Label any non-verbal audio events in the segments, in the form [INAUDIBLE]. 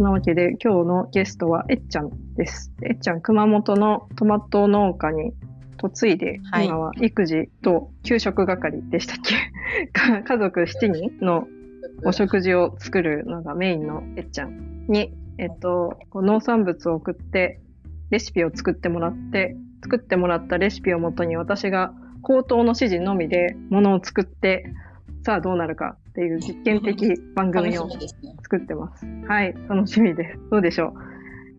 そんなわけで今日のゲストはえっちゃんです。えっちゃん、熊本のトマト農家に嫁いで、はい今は育児と給食係でしたっけ？[LAUGHS] か家族7人のお食事を作るのがメインのえっちゃんに、えっと、農産物を送って、レシピを作ってもらって、作ってもらったレシピをもとに私が口頭の指示のみでものを作って、さあどうなるかっていう実験的番組を。作ってます。はい、楽しみです。どうでしょ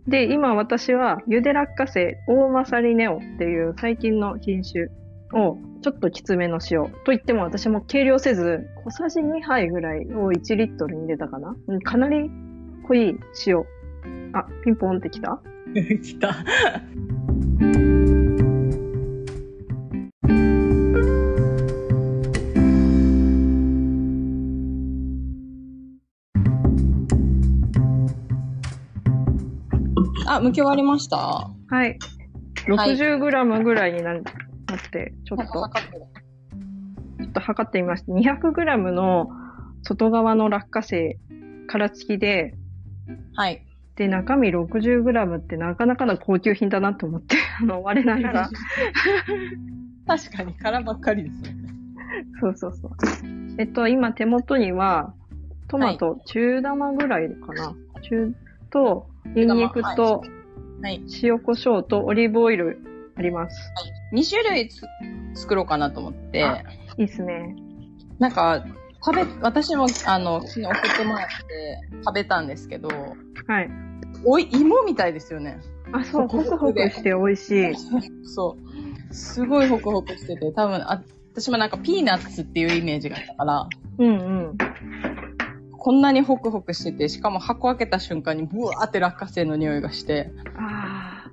う？で、今私はゆで落花生大マサリネオっていう最近の品種をちょっときつめの塩。と言っても私も計量せず小さじ2杯ぐらいを1リットルに入れたかな？うんかなり濃い塩。あ、ピンポンってきた？[LAUGHS] 来た。あ、向き終わりました？はい。はい 60g ぐらいにななって、ちょっと、測ってるちょっと測ってみました。200g の外側の落花生、殻付きで、はい。で、中身 60g ってなかなかの高級品だなと思って、[LAUGHS] あの、割れながら。[LAUGHS] 確かに殻ばっかりですよね。そうそうそう。えっと、今手元には、トマト、中玉ぐらいかな。中と、ニンニク中と、はい。塩コショウとオリーブオイルあります。2種類つ作ろうかなと思って、あいいっすね。なんか、食べ、私も、あの、昨日送ってもらって食べたんですけど、はい。おい、芋みたいですよね。あ、そう、ホクホクして美味しい。[LAUGHS] そう。すごいホクホクしてて、多分、あ、私もなんかピーナッツっていうイメージがあったから、うんうん。こんなにホクホクしてて、しかも箱開けた瞬間にブワーって落花生の匂いがして、あ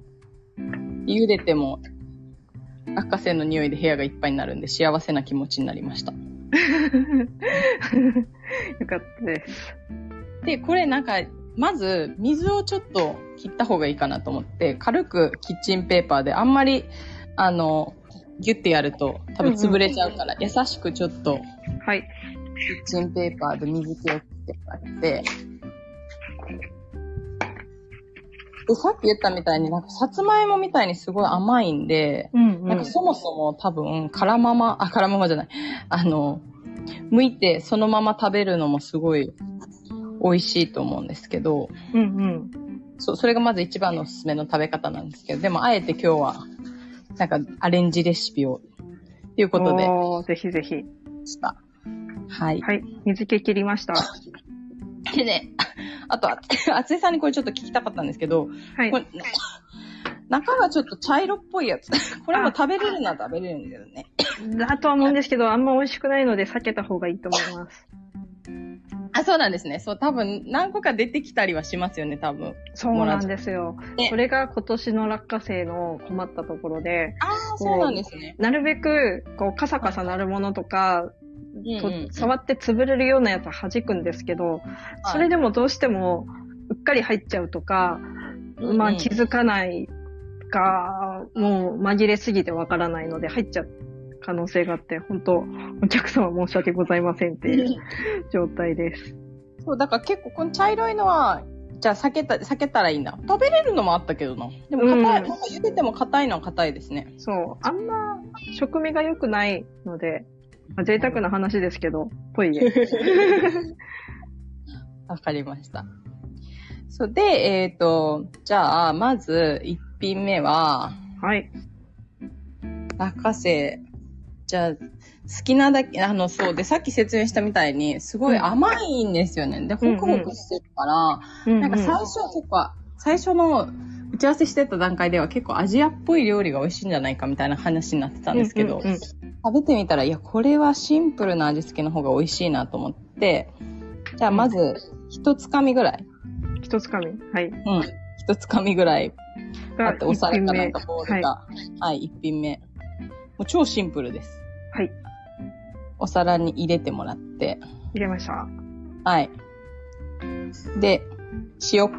茹でても落花生の匂いで部屋がいっぱいになるんで幸せな気持ちになりました。ー。よかったです。で、これなんか、まず水をちょっと切った方がいいかなと思って、軽くキッチンペーパーであんまり、あの、ギュッてやると多分潰れちゃうから、優しくちょっとはい。キッチンペーパーで水気を切ってもらって、で、さっき言ったみたいになんかさつまいもみたいにすごい甘いんで、うんうんなんか。そもそも多分、辛まま、あ、辛ままじゃない。あの、剥いてそのまま食べるのもすごい美味しいと思うんですけど、うんうん。そう、それがまず一番のおすすめの食べ方なんですけど、でもあえて今日は、なんかアレンジレシピを、ということでぜひぜひ。した。はい。はい。水気切りました。[LAUGHS] でね、あと、ああつえさんにこれちょっと聞きたかったんですけど、はい中がちょっと茶色っぽいやつ。[LAUGHS] これも食べれるのは食べれるんだよね。[LAUGHS] だとは思うんですけど、あんま美味しくないので避けた方がいいと思います。あ、そうなんですね。そう、多分何個か出てきたりはしますよね、多分。そうなんですよね。これが今年の落花生の困ったところで、ああ、そうなんですね。なるべく、こう、カサカサなるものとか、触って潰れるようなやつは弾くんですけど、それでもどうしても、うっかり入っちゃうとか、うんまあ気づかないか、もう紛れすぎてわからないので入っちゃう可能性があって、本当お客様申し訳ございませんっていう [LAUGHS] 状態です。そう、だから結構この茶色いのは、じゃあ避けた、避けたらいいんだ。食べれるのもあったけどな。でも硬い、うんなんか茹でても硬いのは硬いですね。そう。あんま食味が良くないので、まあ、贅沢な話ですけど、ぽいで。[LAUGHS] わかりました。そうで、えっ、と、じゃあ、まず、一品目は、はい。落花生。じゃあ、好きなだけ、あの、そうで、さっき説明したみたいに、すごい甘いんですよね。で、ホクホクしてるから、うんなんか最初は結構、最初の打ち合わせしてた段階では結構アジアっぽい料理が美味しいんじゃないかみたいな話になってたんですけど、うんうんうん食べてみたら、いや、これはシンプルな味付けの方が美味しいなと思って、じゃあまず、一つかみぐらい。一つかみ？はい。うん。一つかみぐらい。あって、お皿かなんか一ボールか。はい、一品目。もう超シンプルです。はい。お皿に入れてもらって、入れました。はい。で、塩、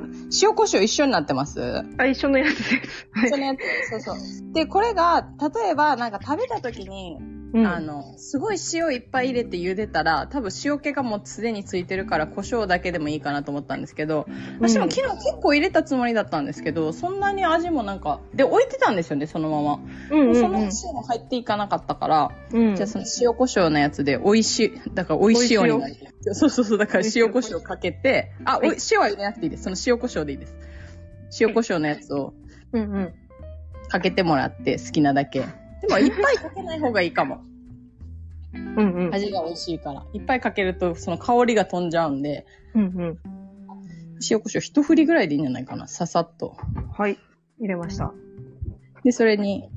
塩胡椒一緒になってます？あ、一緒のやつです。はいそ。のやつ、そうそう。で、これが、例えば、なんか食べた時に、うんあの、すごい塩いっぱい入れて茹でたら、多分塩気がもうすでについてるから胡椒だけでもいいかなと思ったんですけど、私も昨日結構入れたつもりだったんですけど、そんなに味もなんか、で、置いてたんですよね、そのまま。うんうんうんその塩も入っていかなかったから、うんじゃあその塩胡椒のやつで美味しい、だから美味しいようになる。そうそうそう、だから塩胡椒かけて、あ、おい塩は入れなくていいです。その塩胡椒でいいです。塩胡椒のやつをうんうん。かけてもらって好きなだけ。でもいっぱいかけない方がいいかも。うんうん。味が美味しいから。いっぱいかけるとその香りが飛んじゃうんで、うんうん。塩胡椒一振りぐらいでいいんじゃないかな。ささっと。はい。入れました。で、それに、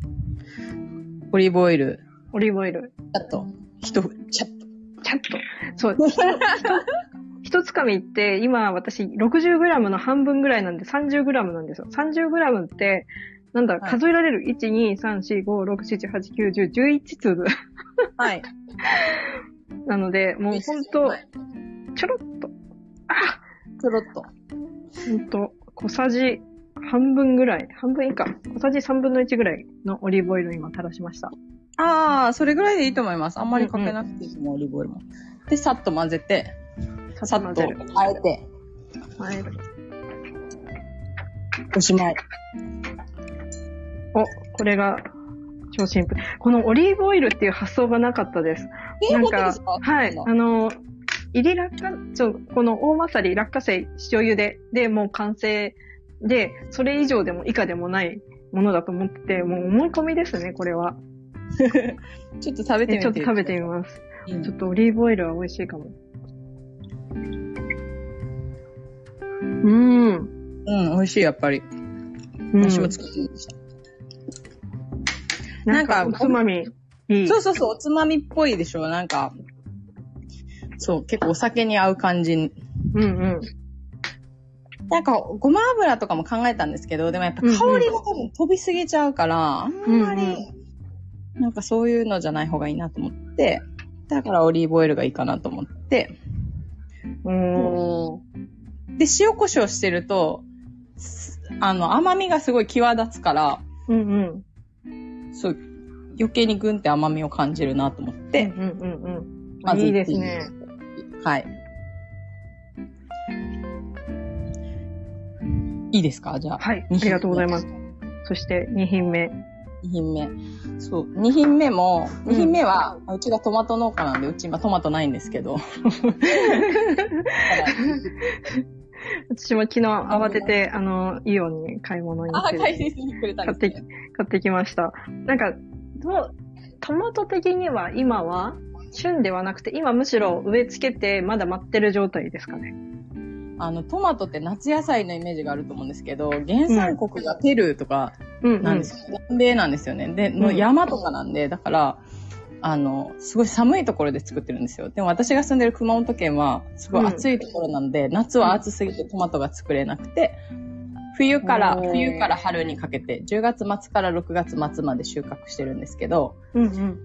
オリーブオイル、オリーブオイル。あと、一振り、ちゃっと。ちゃんと。そう。[LAUGHS] 一つかみって、今私 60g の半分ぐらいなんで 30g なんですよ。30g って、なんだ、はい数えられる ?1、2、3、4、5、6、7、8、9、10、11粒はい。[LAUGHS] なので、もうほんとは、いちょろっと、ちょろっと。ほんと、小さじ半分ぐらい、半分以下、小さじ3分の1ぐらいのオリーブオイルを今垂らしました。ああ、それぐらいでいいと思います。あんまりかけなくていいと思う、オリーブオイルも。で、さっと混ぜて、さっと。あえて、あえる。おしまい。お、これが、超シンプル。このオリーブオイルっていう発想がなかったです。えー、なんかはい。あの、入り落花、ちょ、この大まさり落花生塩茹ででもう完成で、それ以上でも以下でもないものだと思ってて、もう思い込みですね、これは。[LAUGHS] ちょっと食べてみて。えちょっと食べてみます。うんちょっとオリーブオイルは美味しいかも。うーん。うん、美味しい、やっぱり。うん私も作ってみました。なんか、おつまみ、いい。そうそうそう、おつまみっぽいでしょ、なんか。そう、結構お酒に合う感じ。うんうん。なんか、ごま油とかも考えたんですけど、でもやっぱ香りが多分飛びすぎちゃうから、あんまり、なんかそういうのじゃない方がいいなと思って、だからオリーブオイルがいいかなと思って、おー。で、塩胡椒してると、すあの、甘みがすごい際立つから、うんうん。そう、余計にグンって甘みを感じるなと思って、うんうんうんうん。まずいいですね。はい。いいですか？じゃあ。はい。ありがとうございます。そして、2品目。2品目。そう。2品目も、2品目は、うちがトマト農家なんで、うち今トマトないんですけど。[LAUGHS] [LAUGHS] 私も昨日慌てて、あの、イオンに買い物に行あ、って、買いにくれたん買ってき買ってきました。なんか、どう、トマト的には今は、旬ではなくて、今むしろ植え付けてまだ待ってる状態ですかね。あの、トマトって夏野菜のイメージがあると思うんですけど、原産国がペルーとかうん、うん。なんですよ。南米なんですよね。で、のうん山とかなんで、だから、あの、すごい寒いところで作ってるんですよ。でも私が住んでる熊本県は、すごい暑いところなんで、夏は暑すぎてトマトが作れなくて、冬から、冬から春にかけて、10月末から6月末まで収穫してるんですけど、うんうん。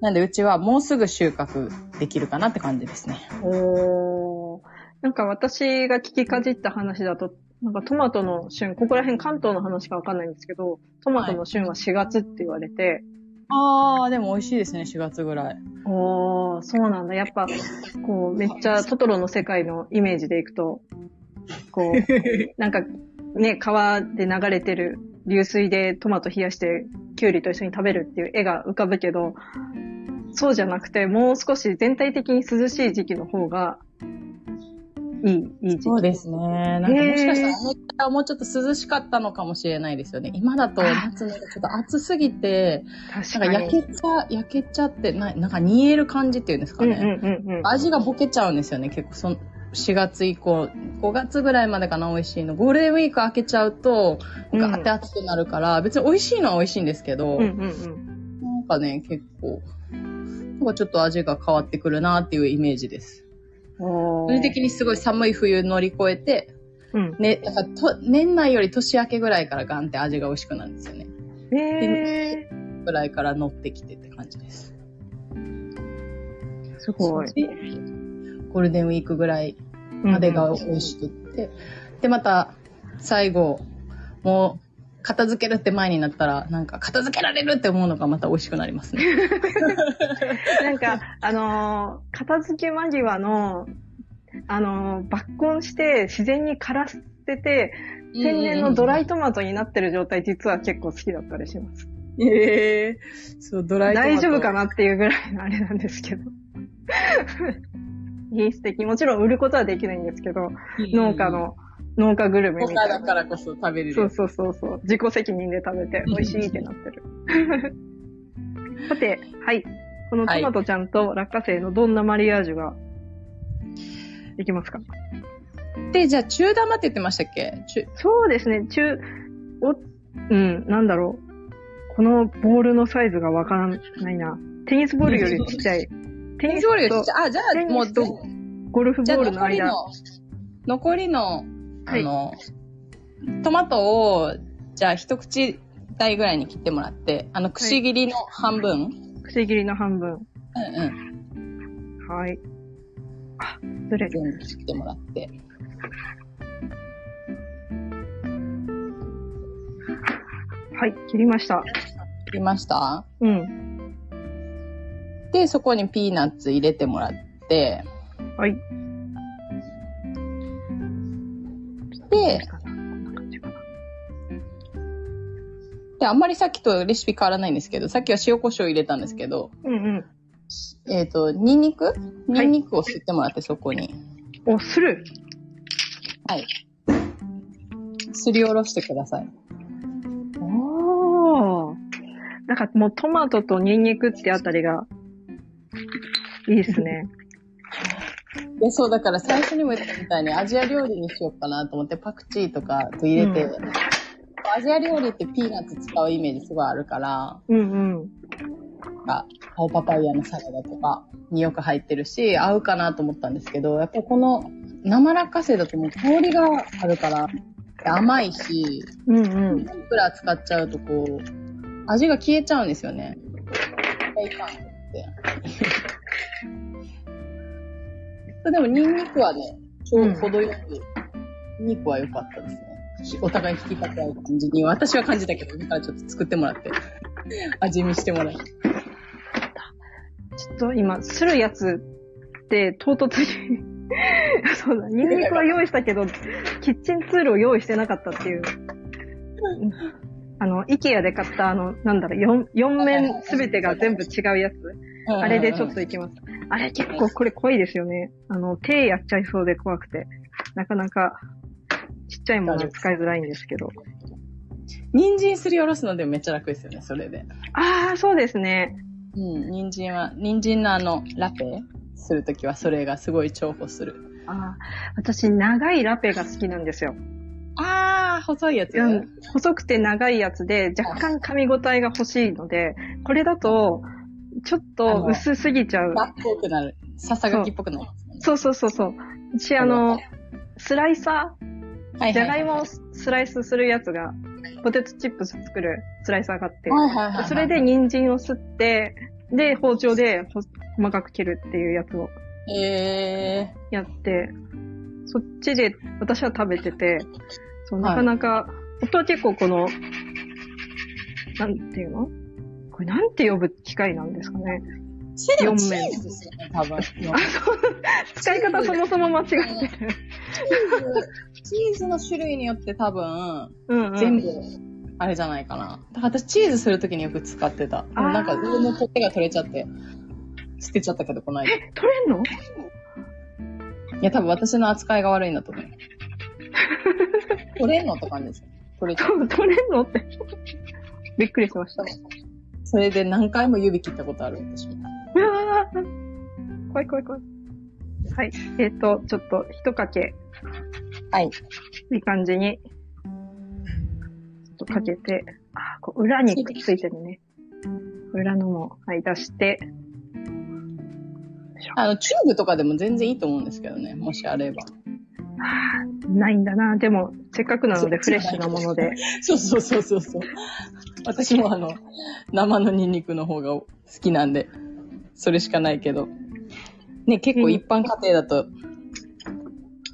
なんでうちはもうすぐ収穫できるかなって感じですね。おー。なんか私が聞きかじった話だと、なんかトマトの旬、ここら辺関東の話かわかんないんですけど、トマトの旬は4月って言われて、あー、でも美味しいですね、4月ぐらい。おー、そうなんだ。やっぱ、こう、めっちゃトトロの世界のイメージでいくと、こう、[LAUGHS] なんか、ね、川で流れてる流水でトマト冷やして、キュウリと一緒に食べるっていう絵が浮かぶけど、そうじゃなくて、もう少し全体的に涼しい時期の方が、いい、いい時期。そうですね。なんかもしかしたらもうちょっと涼しかったのかもしれないですよね。今だと夏のちょっと暑すぎて。なんか焼けちゃ、焼けちゃって、ななんか煮える感じっていうんですかうんね。うんうんうん。味がボケちゃうんですよね、結構その。4月以降、5月ぐらいまでかな、美味しいの。ゴールデンウィーク開けちゃうと、ガーって暑くなるから、別に美味しいのは美味しいんですけど、うんうんうん。なんかね、結構、なんかちょっと味が変わってくるなっていうイメージです。おー個人的にすごい寒い冬乗り越えて、うん。ね、だからと年内より年明けぐらいからガンって味が美味しくなるんですよね。えぐらいから乗ってきてって感じです。ー、すごい。ゴールデンウィークぐらいまでが美味しくって。で、また、最後、もう、片付けるって前になったら、なんか片付けられるって思うのがまた美味しくなりますね。[LAUGHS] なんか、あのー片付け間際の、あのー抜根して自然に枯らせて、天然のドライトマトになってる状態、実は結構好きだったりします。ええそう、ドライトマト大丈夫かなっていうぐらいのあれなんですけど。品質的。もちろん売ることはできないんですけど、農家。の、農家グルメみ農たいな。家だからこそ食べれる。そうそうそうそう。自己責任で食べて美味しいってなってる。[LAUGHS] さて、はい。このトマトちゃんと落花生のどんなマリアージュができますか？で、じゃあ中玉って言ってましたっけ？中そうですね、中、お、うん、なんだろう。このボールのサイズがわからないな。テニスボールよりちっちゃい。[LAUGHS] テニスボールよりちっとちゃいあ、じゃあもうゴルフボールの間。残りの、残りの、はいあの、トマトを、じゃあ一口大ぐらいに切ってもらって、あの、くし切りの半分、くし切りの半分。うんうん。はい。あ、ずれる。全部切ってもらって。はい、切りました。切りました？うん。で、そこにピーナッツ入れてもらって、はい。で。で、あんまりさっきとレシピ変わらないんですけど、さっきは塩コショウ入れたんですけど、うんうん。えっ、と、ニンニク？ニンニクを吸ってもらって、そこに。お、するはい。すりおろしてください。おー。なんかもうトマトとニンニクってあたりが、いいですね。で、そう、だから最初にも言ったみたいにアジア料理にしようかなと思って、パクチーとかと入れて、うアジア料理ってピーナッツ使うイメージすごいあるから、うんうん。青パパイヤのサラダとかによく入ってるし、合うかなと思ったんですけど、やっぱりこの生落花生だともう香りがあるから、甘いし、うんうん。いくら使っちゃうとこう、味が消えちゃうんですよね。大感って。でも、ニンニクはね、ちょうど程よく、ニンニクは良かったですね。お互い引き立て合う感じに、私は感じたけど、だからちょっと作ってもらって、味見してもらって。ちょっと今、するやつって唐突に、[LAUGHS] そうだ、ニンニクは用意したけど、キッチンツールを用意してなかったっていう。あの、イケアで買ったあの、なんだろう、四四面すべてが全部違うやつ。あれでちょっといきます。あれ結構これ濃いですよね。あの、手やっちゃいそうで怖くて。なかなか、ちっちゃいものは使いづらいんですけど。人参すりおろすのでもめっちゃ楽ですよね、それで。ああ、そうですね。うん、人参は、人参のあの、ラペするときはそれがすごい重宝する。ああ、私、長いラペが好きなんですよ。あー、細いやつ？うん、細くて長いやつで、若干噛み応えが欲しいので、これだと、ちょっと薄すぎちゃう。ラっぽくなる。ささがきっぽくなりますもんね。そうそうそうそう。私、あの、スライサはー、じゃがいもをスライスするやつが、ポテトチップス作るスライサーがあって。それで人参をすって、で、包丁でほ細かく切るっていうやつをえやって、そっちで私は食べてて、そう、はいなかなか、夫は結構この、なんていうの？これなんて呼ぶ機械なんですかね。面チーズですよね、多分。使い方そもそも間違ってる。チーズ、の種類によって多分、うんうん。全部、あれじゃないかな。だから私チーズするときによく使ってた。なんか、あー上の取っ手が取れちゃって、捨てちゃったけど、この間。い取れんの？や、多分私の扱いが悪いんだと思う。[LAUGHS] 取れんのって感じですよ。取れちゃう。取れんのって。びっくりしました。それで何回も指切ったことある、私も。うわー怖い怖い怖い。はい。えっ、と、ちょっと、一かけ、はい。いい感じに、ちょっとかけて、あ、こう裏にくっついてるね。裏のも、はい、出して、あの、チューブとかでも全然いいと思うんですけどね。もしあれば。あーないんだな。でも、せっかくなのでフレッシュなもので。[LAUGHS] そうそうそうそうそう。私もあの、生のニンニクの方が好きなんで、それしかないけど。ね、結構一般家庭だと、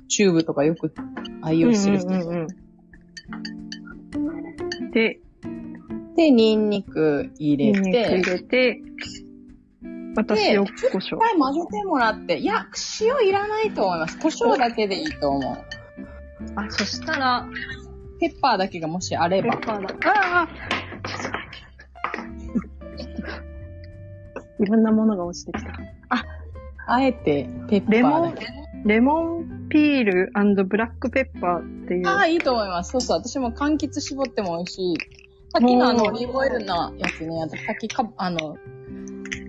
チューブとかよく愛用してる人。うんうんうんうんで、で、ニンニク入ニンニクれて、入れて、また塩、胡椒一。回混ぜてもらって、いや、塩いらないと思います。胡椒だけでいいと思う。あ、そしたら、ペッパーだけがもしあれば。ペッパーだ。ああいろんなものが落ちてきた。あえて、ペッパレモンレモンピールブラックペッパーっていう。ああ、いいと思います。そうそう。私も柑橘絞っても美味しい。さっきのあの、オリーブオイルのやつね、私さっきか、あの、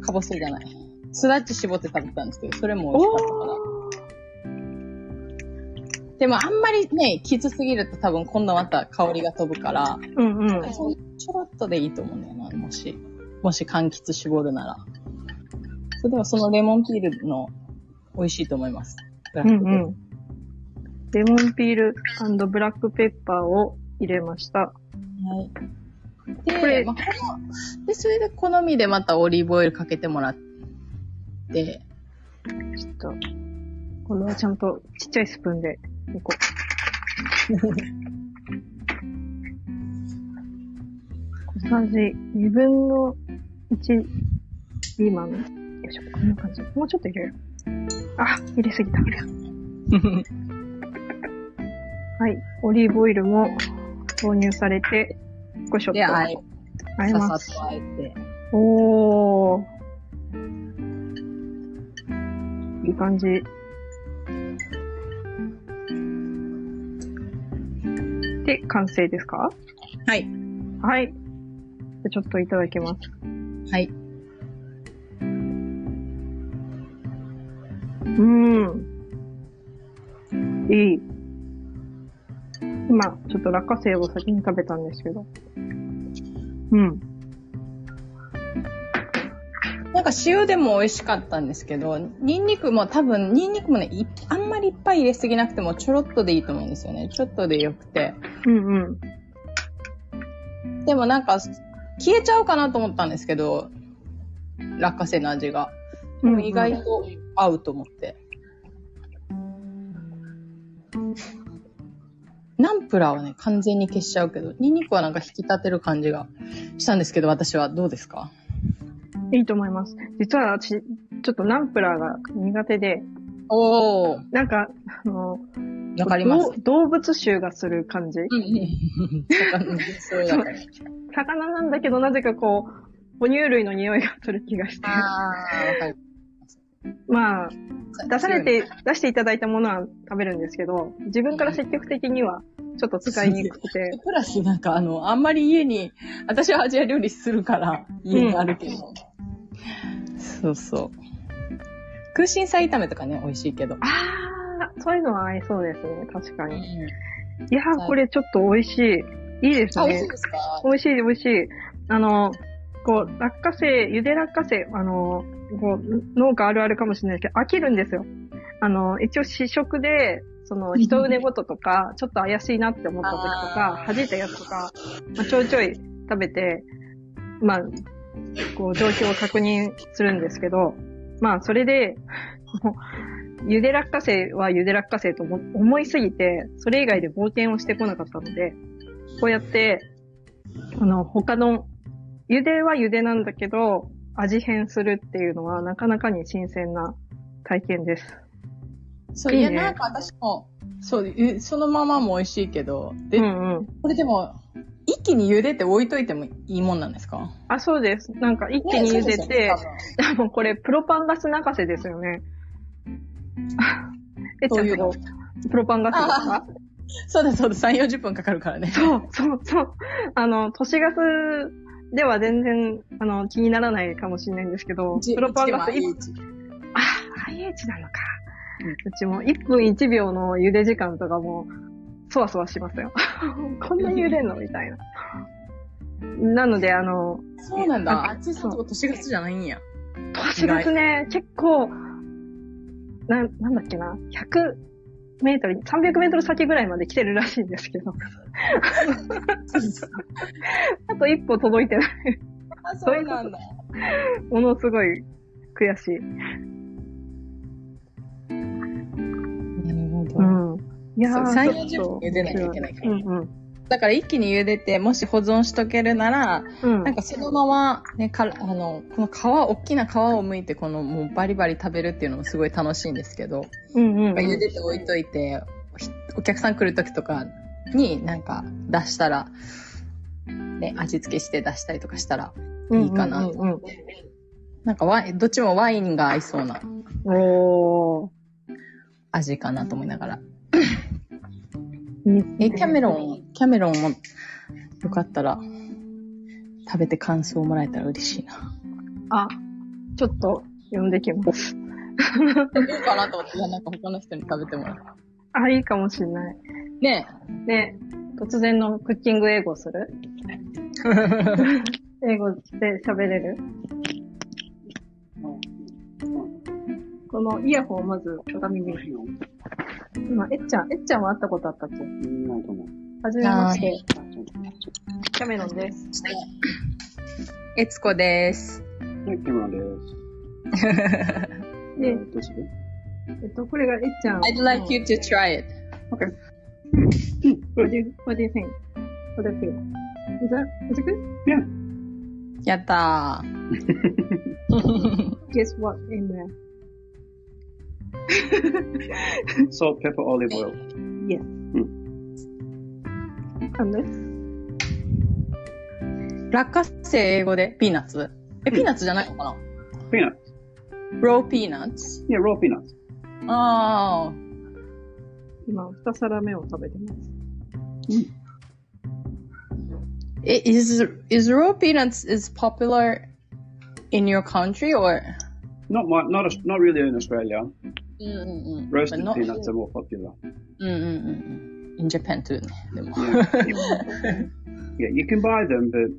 かぼすじゃない。スダッチ絞って食べたんですけど、それも美味しかったから。でもあんまりね、きつすぎると多分今度また香りが飛ぶから、うんうん。ちょろっとでいいと思うんだよな、もし。もし柑橘絞るなら。それでもそのレモンピールの美味しいと思います。うんうん。レモンピールブラックペッパーを入れました。はい。で、これまあ、この、で、それで好みでまたオリーブオイルかけてもらって、ちょっと、今度はちゃんとちっちゃいスプーンでいこう。[LAUGHS] 小さじ2分の1ピーマン。しょ、こんな感じ。もうちょっと入れる。あ、入れすぎた。[LAUGHS] はい。オリーブオイルも投入されて、少しちょっで、とあえ、あえます。ささっとあえて。おー。いい感じ。で、完成ですか？はい。はい。じゃあちょっといただきます。はい。いい。今、ちょっと落花生を先に食べたんですけど。うん。なんか塩でも美味しかったんですけど、ニンニクも多分、ニンニクもね、いあんまりいっぱい入れすぎなくてもちょろっとでいいと思うんですよね。ちょっとでよくて。うんうん。でもなんか、消えちゃうかなと思ったんですけど、落花生の味が。でも意外と合うと思って。ナンプラーはね、完全に消しちゃうけど、ニンニクはなんか引き立てる感じがしたんですけど、私はどうですかいいと思います。実は私、ちょっとナンプラーが苦手で、おー、なんか、あの、わかります。動物臭がする感じ。うん。魚なんだけど、なぜかこう、哺乳類の匂いがする気がして。あー、わかる。まあ、出されて、出していただいたものは食べるんですけど、自分から積極的にはちょっと使いにくくて、プラスなんかあの、あんまり家に、私はアジア料理するから、家にあるけど。そうそう。空心菜炒めとかね、美味しいけど。あー、そういうのは合いそうですね、確かうんに。いやー、これちょっと美味しい。いいですあ、美味しねい。ですか？美味しい、美味しい。あの、こう、落花生、ゆで落花生、あの、こう、農家あるあるかもしれないけど、飽きるんですよ。あの、一応試食で、その、一腕ごととか、ちょっと怪しいなって思った時とか、弾いたやつとか、まあ、ちょいちょい食べて、まあ、こう、状況を確認するんですけど、まあ、それで、[LAUGHS] ゆで落花生はゆで落花生と思思いすぎて、それ以外で冒険をしてこなかったので、こうやって、あの、他の、茹では茹でなんだけど、味変するっていうのはなかなかに新鮮な体験です。そう、いいねいや、なんか私も、そう、ゆそのままも美味しいけど、で、うんうん。これでも、一気に茹でて置いといてもいいもんなんですか？あ、そうです。なんか一気に茹でて、もうこれプロパンガス泣かせですよね。えっちゃそういうのんとこ、プロパンガスですか？そうです、そうです。3、40分かかるからね。そう、そう、そう。あの、都市ガスでは全然、あの、気にならないかもしれないんですけど、プロパンガス、いあ、IH なのか。うちも1分1秒の茹で時間とかも、そわそわしますよ。[LAUGHS] こんなに茹でんのみたいな。なので、あの、そうなんだ。ああっちのとこ都市ガスじゃないんや。都市ガスね、結構、な、なんだっけな、100メートル、300メートル先ぐらいまで来てるらしいんですけど、[LAUGHS] あと一歩届いてない。あ、そうなんだ。ものすごい悔しい。なるほど。うん。いやー、そう3ちょっと40分茹でなきゃいけないからうんうん。だから一気に茹でて、もし保存しとけるなら、うん。なんかそのまま、ね、かあの、この皮、大きな皮を剥いて、このもうバリバリ食べるっていうのもすごい楽しいんですけど、うんうんうん。茹でて置いといて、ひお客さん来る時とかになんか出したら、ね、味付けして出したりとかしたらいいかな。うんうんなんかワイン、どっちもワインが合いそうなうん。おー。味かなと思いながら。え、キャメロン、キャメロンもよかったら食べて感想をもらえたら嬉しいな。あ、ちょっと呼んできます。いいかなと思って、いや、なんか他の人に食べてもらう。あ、いいかもしんない。ねで、突然のクッキング英語する？[LAUGHS] 英語で喋れる？このイヤホンをまず鏡に。今、えっちゃん、えっちゃんは会ったことあったっけ？ないと思う。はじめまして。キャメロンです。えつこです。はい、キャメラです。でえーどうするえっと、これがえっちゃん。 I'd like you to try it. Okay. What do you, what do you think? What do you feel? Is that, is it good? やったー。 Guess [LAUGHS] what in there? [LAUGHS] Salt, pepper, olive oil. Yes. And this? 落花生英語でピーナッツえ、ピーナッツじゃないのかな Peanuts. ローピーナッツ Yeah, raw peanuts. あ今、二皿目を食べてます。ー。え、is, is raw peanuts is popular in your country or? Not my, not a, not really in Australia. うんうんうん。Roasted But not- peanuts are more popular. うんうんうんうん。In Japan too ね。でも。Yeah, you can buy them, but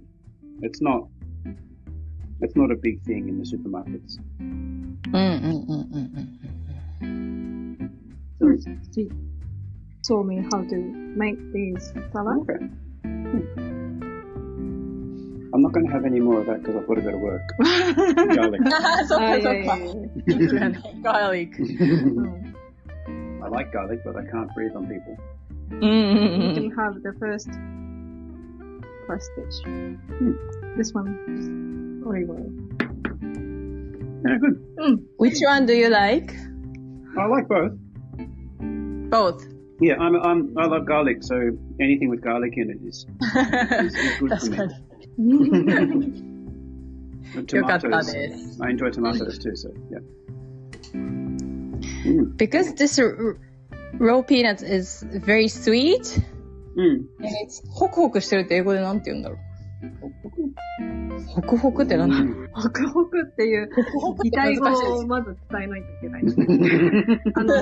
it's not. It's not a big thing in the supermarkets. うんうんうんうんうん。So she told me how to make these salad. Okay. I'm not going to have any more of that because I've got to go to work. Garlic. あーそっかそっかあいやいやい。やピンクだね。garlic。うん I like garlic, but I can't breathe on people. Mm-hmm. You can have the first first stitch. Mm. This one very well. Yeah, good. Mm. Which one do you like? I like both. Both. Yeah, I'm, I'm, I love garlic, so anything with garlic in it is, [LAUGHS] is, is good That's for me. [LAUGHS] tomatoes. I enjoy tomatoes too, so yeah. Mm. Because this raw peanuts is very sweet. Mm. And it's ホクホクしてるって英語でなんて言うんだろう。ホクホクってなんだろう。ホクホクっていう擬態語をまず伝えないといけない。[LAUGHS] あの、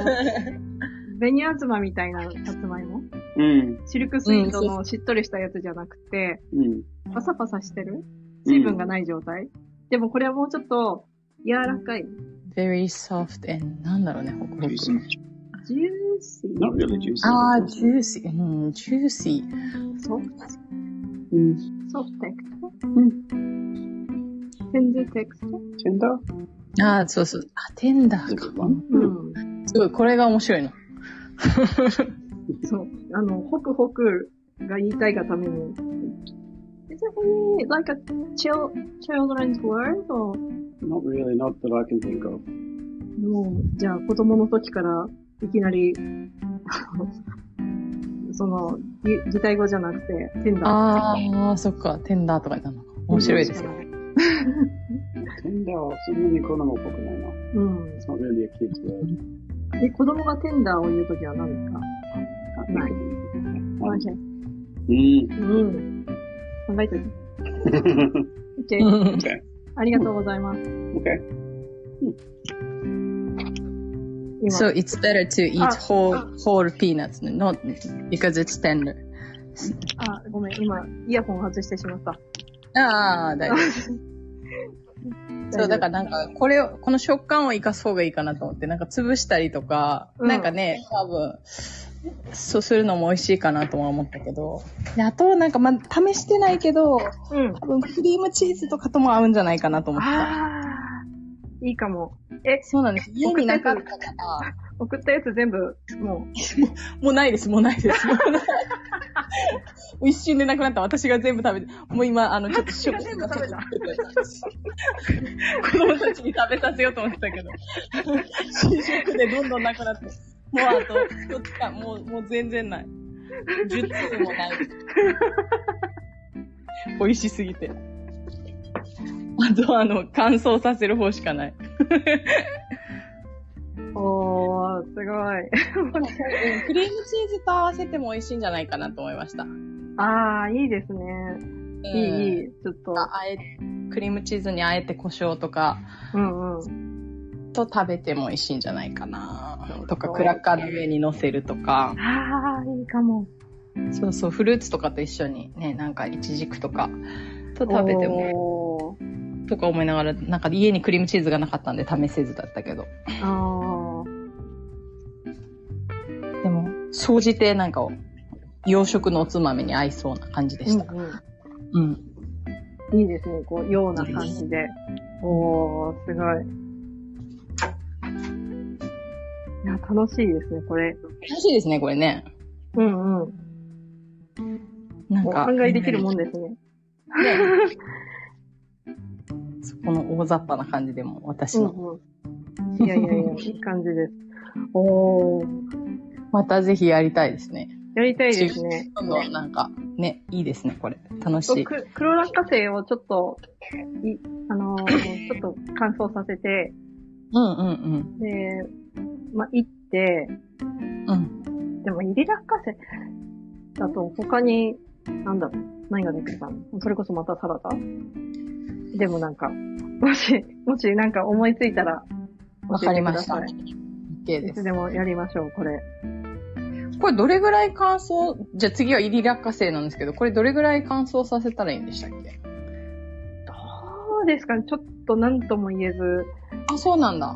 紅あずまみたいなさつまいも？mm. シルクスイートのしっとりしたやつじゃなくて、Mm. パサパサしてる？水分がない状態？でもこれはもうちょっと柔らかい。very soft and なんだろうね、ホクホク。Juicy. ジューシー。Really、ああ、ジューシー。うん、ジューシー。 soft。うん。 soft texture。うん。 tender texture。tender。ああ、そうそう。あ、 tender か。うん。すごい、これが面白いの？そう。あの、ホクホクが言いたいがために。Is it any, like a children's word? Not really, not that I can think of. もう、じゃあ、子供の時から。いきなり、[LAUGHS] その、ぎ擬態語じゃなくて、テンダー。あー、そっか、テンダーとかになるのか。面白いですよ。Tender, そんなに子供っぽくないな。うん。It's not really a kid's word. で、子供がテンダーを言うときは何ですか？ない。マジ Mm. うん。考えて [LAUGHS] る。OK。okay. ありがとうございます。Okay. 今、So it's better to eat あ whole, whole peanuts, not because it's tender. あ、ごめん、今、イヤホン外してしまった。ああ、大丈夫。[LAUGHS] そう、だからなんか、これを、この食感を生かす方がいいかなと思って、なんか潰したりとか、うんなんかね、多分、そうするのも美味しいかなとは思ったけど、であと、なんかま、試してないけど、うん。多分クリームチーズとかとも合うんじゃないかなと思った。いいかも。え、そうなんです。家になかったから、送ったやつ全部、も [LAUGHS] もうないです、もうないです。もうない一瞬でなくなった。私が全部食べて、もう今、あの、ちょっと全部食べた子供たちに食べさせようと思ってたけど、新食でどんどんなくなって。もうあと、一つか、もう、もう全然ない。10つもない。[LAUGHS] 美味しすぎて。あと、あの、乾燥させる方しかない。[LAUGHS] おー、すごい。[LAUGHS] クリームチーズと合わせても美味しいんじゃないかなと思いました。あー、いいですね。いい、いい。ちょっと。あえ、クリームチーズにあえて胡椒とかうんうん。と食べても美味しいんじゃないかな。とか、クラッカーの上に乗せるとか。あー、いいかも。そうそう、フルーツとかと一緒にね、なんかイチジクとかと食べても、も。とか思いながら、なんか家にクリームチーズがなかったんで試せずだったけど。あでも、総じてなんか、洋食のおつまみに合いそうな感じでした。ー、うんうん。うん。いいですね。こう、ような感じで。おー、すごい。いや、楽しいですね、これ。楽しいですね、これね。うんうん。なんか。考えできるもんですね。ねそこの大雑把な感じでも、私の。うんうん。いやいやいや、いい感じです。[LAUGHS] おー、またぜひやりたいですね。やりたいですね。今度なんか、ね、いいですね、これ。楽しい。黒落花生をちょっと、いあのー [LAUGHS] ちょっと乾燥させて、うんうんで、まあ、いって、うん。うん。でも、入り落花生だと他に、なんだろう、何ができるかなそれこそまたサラダでもなんか、もし、もしなんか思いついたら、わかりました。OK です。つでもやりましょう、これ。これどれぐらい乾燥、じゃあ次は入り落花生なんですけど、これどれぐらい乾燥させたらいいんでしたっけ？どうですかねちょっと何とも言えず、あ、そうなんだ。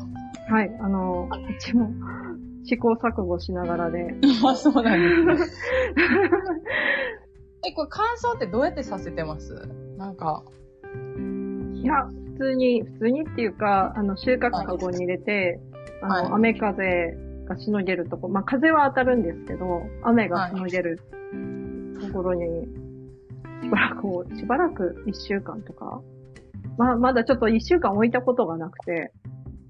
はい、あの、うちも試行錯誤しながらで。あ、そうなんですね。[LAUGHS] え、これ乾燥ってどうやってさせてます？なんか、いや、普通に、普通にっていうか、あの、収穫カゴに入れて、あの、はい雨風がしのげるとこ、まあ、風は当たるんですけど、雨がしのげるところに、しばらく、しばらく一週間とか、まあ、まだちょっと一週間置いたことがなくて、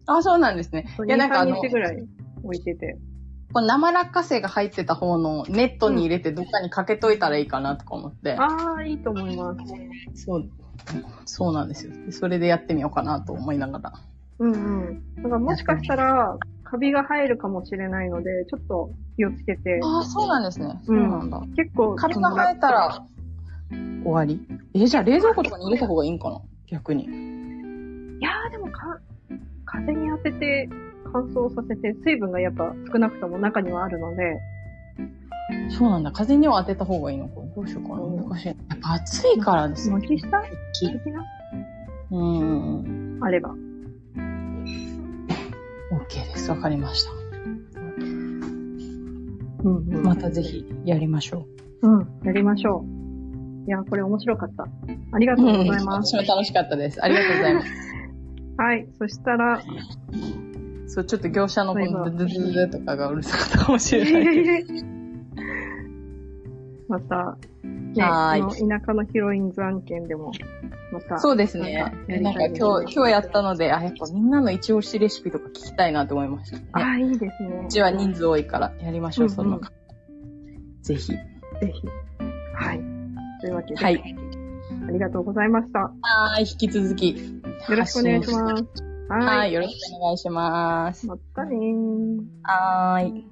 あ、そうなんですね。いや、なんかあ2、の、3日ぐらい置いてて。これ生落花生が入ってた方のネットに入れてどっかにかけといたらいいかなとか思って。ああ、いいと思います。そう、そうなんですよ。でそれでやってみようかなと思いながら。うんうん。だからもしかしたら、カビが入るかもしれないので、ちょっと気をつけて。ああ、そうなんですね。そうなんだ。結構、カビが生えたら終わり？え、じゃあ冷蔵庫とかに入れた方がいいんかな？逆に。いやーでもか、風に当てて乾燥させて、水分がやっぱ少なくとも中にはあるので、そうなんだ。風には当てた方がいいのか。どうしようかな。うん難しい。やっぱ暑いからですね。軒下？木的な？うん。あれば。OK です。わかりました。うんうんまたぜひやりましょうん、やりましょう。いや、これ面白かった。ありがう。とうございます。私も楽しかったです。ありがとうございます。[LAUGHS] はい、そしたら、そう、ちょっと業者のこのドゥドゥドゥドゥとかがうるさかったかもしれないけど。[LAUGHS] また、ね、はーい田舎のヒロインズ案件でも、また、そうですねなんか。今日、今日やったので、あ、やっぱみんなの一押しレシピとか聞きたいなと思いました、ね。ああ、いいですね。うちは人数多いからやりましょう、うんうんその。ぜひ。ぜひ。はい。というわけで、はい。ありがとうございました。はい、引き続き。よろしくお願いします。ははいい、よろしくお願いします。またねー。はーい。